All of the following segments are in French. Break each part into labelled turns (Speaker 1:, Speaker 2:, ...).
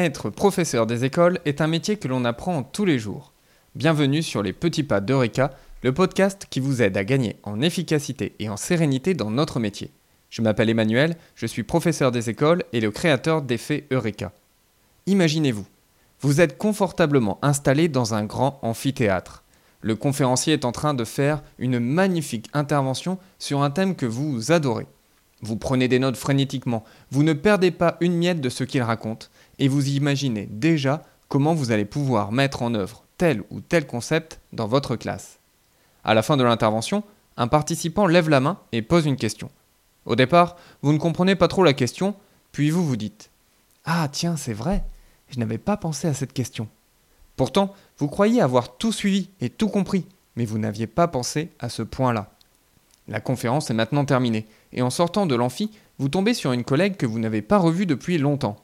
Speaker 1: Être professeur des écoles est un métier que l'on apprend tous les jours. Bienvenue sur les petits pas d'Eureka, le podcast qui vous aide à gagner en efficacité et en sérénité dans notre métier. Je m'appelle Emmanuel, je suis professeur des écoles et le créateur d'effets Eureka. Imaginez-vous, vous êtes confortablement installé dans un grand amphithéâtre. Le conférencier est en train de faire une magnifique intervention sur un thème que vous adorez. Vous prenez des notes frénétiquement, vous ne perdez pas une miette de ce qu'il raconte, et vous imaginez déjà comment vous allez pouvoir mettre en œuvre tel ou tel concept dans votre classe. À la fin de l'intervention, un participant lève la main et pose une question. Au départ, vous ne comprenez pas trop la question, puis vous vous dites Ah tiens, c'est vrai, je n'avais pas pensé à cette question. Pourtant, vous croyez avoir tout suivi et tout compris, mais vous n'aviez pas pensé à ce point-là. La conférence est maintenant terminée, et en sortant de l'amphi, vous tombez sur une collègue que vous n'avez pas revue depuis longtemps.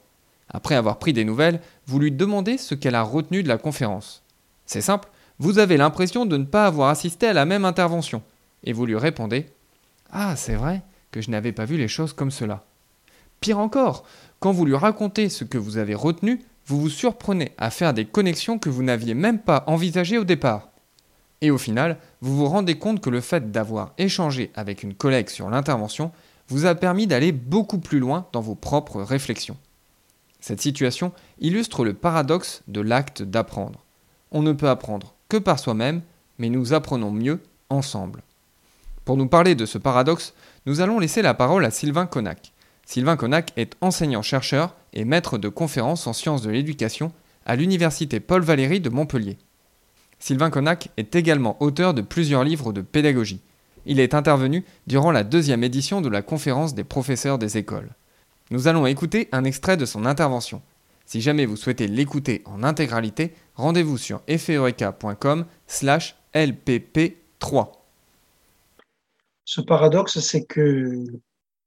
Speaker 1: Après avoir pris des nouvelles, vous lui demandez ce qu'elle a retenu de la conférence. C'est simple, vous avez l'impression de ne pas avoir assisté à la même intervention, et vous lui répondez Ah, c'est vrai que je n'avais pas vu les choses comme cela. Pire encore, quand vous lui racontez ce que vous avez retenu, vous vous surprenez à faire des connexions que vous n'aviez même pas envisagées au départ. Et au final, vous vous rendez compte que le fait d'avoir échangé avec une collègue sur l'intervention vous a permis d'aller beaucoup plus loin dans vos propres réflexions. Cette situation illustre le paradoxe de l'acte d'apprendre. On ne peut apprendre que par soi-même, mais nous apprenons mieux ensemble. Pour nous parler de ce paradoxe, nous allons laisser la parole à Sylvain Connac. Sylvain Connac est enseignant-chercheur et maître de conférences en sciences de l'éducation à l'Université Paul Valéry de Montpellier. Sylvain Connac est également auteur de plusieurs livres de pédagogie. Il est intervenu durant la deuxième édition de la conférence des professeurs des écoles. Nous allons écouter un extrait de son intervention. Si jamais vous souhaitez l'écouter en intégralité, rendez-vous sur effeureka.com slash lpp3.
Speaker 2: Ce paradoxe, c'est que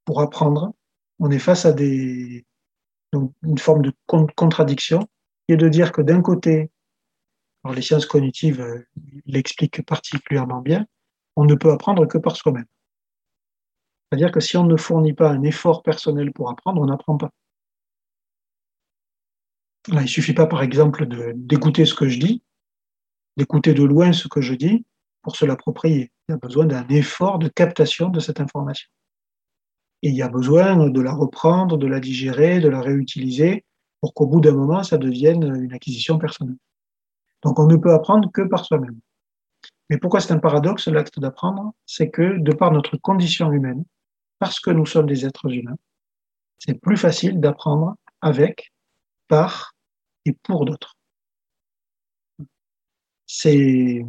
Speaker 2: pour apprendre, on est face à une forme de contradiction, qui est de dire que d'un côté, alors les sciences cognitives euh, l'expliquent particulièrement bien, on ne peut apprendre que par soi-même. C'est-à-dire que si on ne fournit pas un effort personnel pour apprendre, on n'apprend pas. il ne suffit pas, par exemple, d'écouter ce que je dis, d'écouter de loin ce que je dis pour se l'approprier. Il y a besoin d'un effort de captation de cette information. Et il y a besoin de la reprendre, de la digérer, de la réutiliser pour qu'au bout d'un moment, ça devienne une acquisition personnelle. Donc on ne peut apprendre que par soi-même. Mais pourquoi c'est un paradoxe, l'acte d'apprendre? C'est que de par notre condition humaine, parce que nous sommes des êtres humains, c'est plus facile d'apprendre avec, par et pour d'autres. C'est,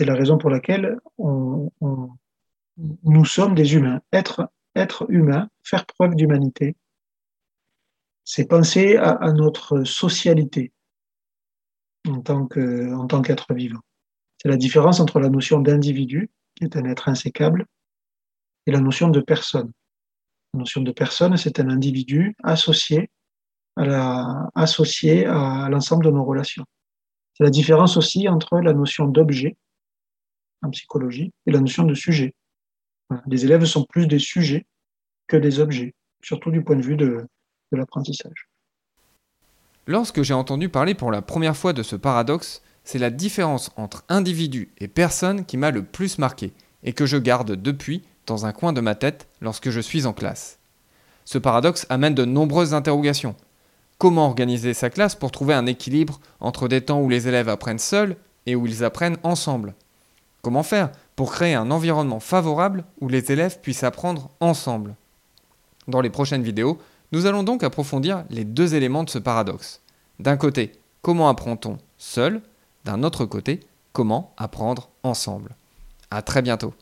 Speaker 2: la raison pour laquelle nous sommes des humains. Être, humain, faire preuve d'humanité, c'est penser à, notre socialité, en tant en tant qu'être vivant. C'est la différence entre la notion d'individu, qui est un être insécable, et la notion de personne. La notion de personne, c'est un individu associé à l'ensemble de nos relations. C'est la différence aussi entre la notion d'objet en psychologie et la notion de sujet. Les élèves sont plus des sujets que des objets, surtout du point de vue de l'apprentissage.
Speaker 1: Lorsque j'ai entendu parler pour la première fois de ce paradoxe, c'est la différence entre individu et personne qui m'a le plus marqué et que je garde depuis dans un coin de ma tête lorsque je suis en classe. Ce paradoxe amène de nombreuses interrogations. Comment organiser sa classe pour trouver un équilibre entre des temps où les élèves apprennent seuls et où ils apprennent ensemble? Comment faire pour créer un environnement favorable où les élèves puissent apprendre ensemble? Dans les prochaines vidéos, nous allons donc approfondir les deux éléments de ce paradoxe. D'un côté, comment apprend-on seul? D'un autre côté, comment apprendre ensemble? À très bientôt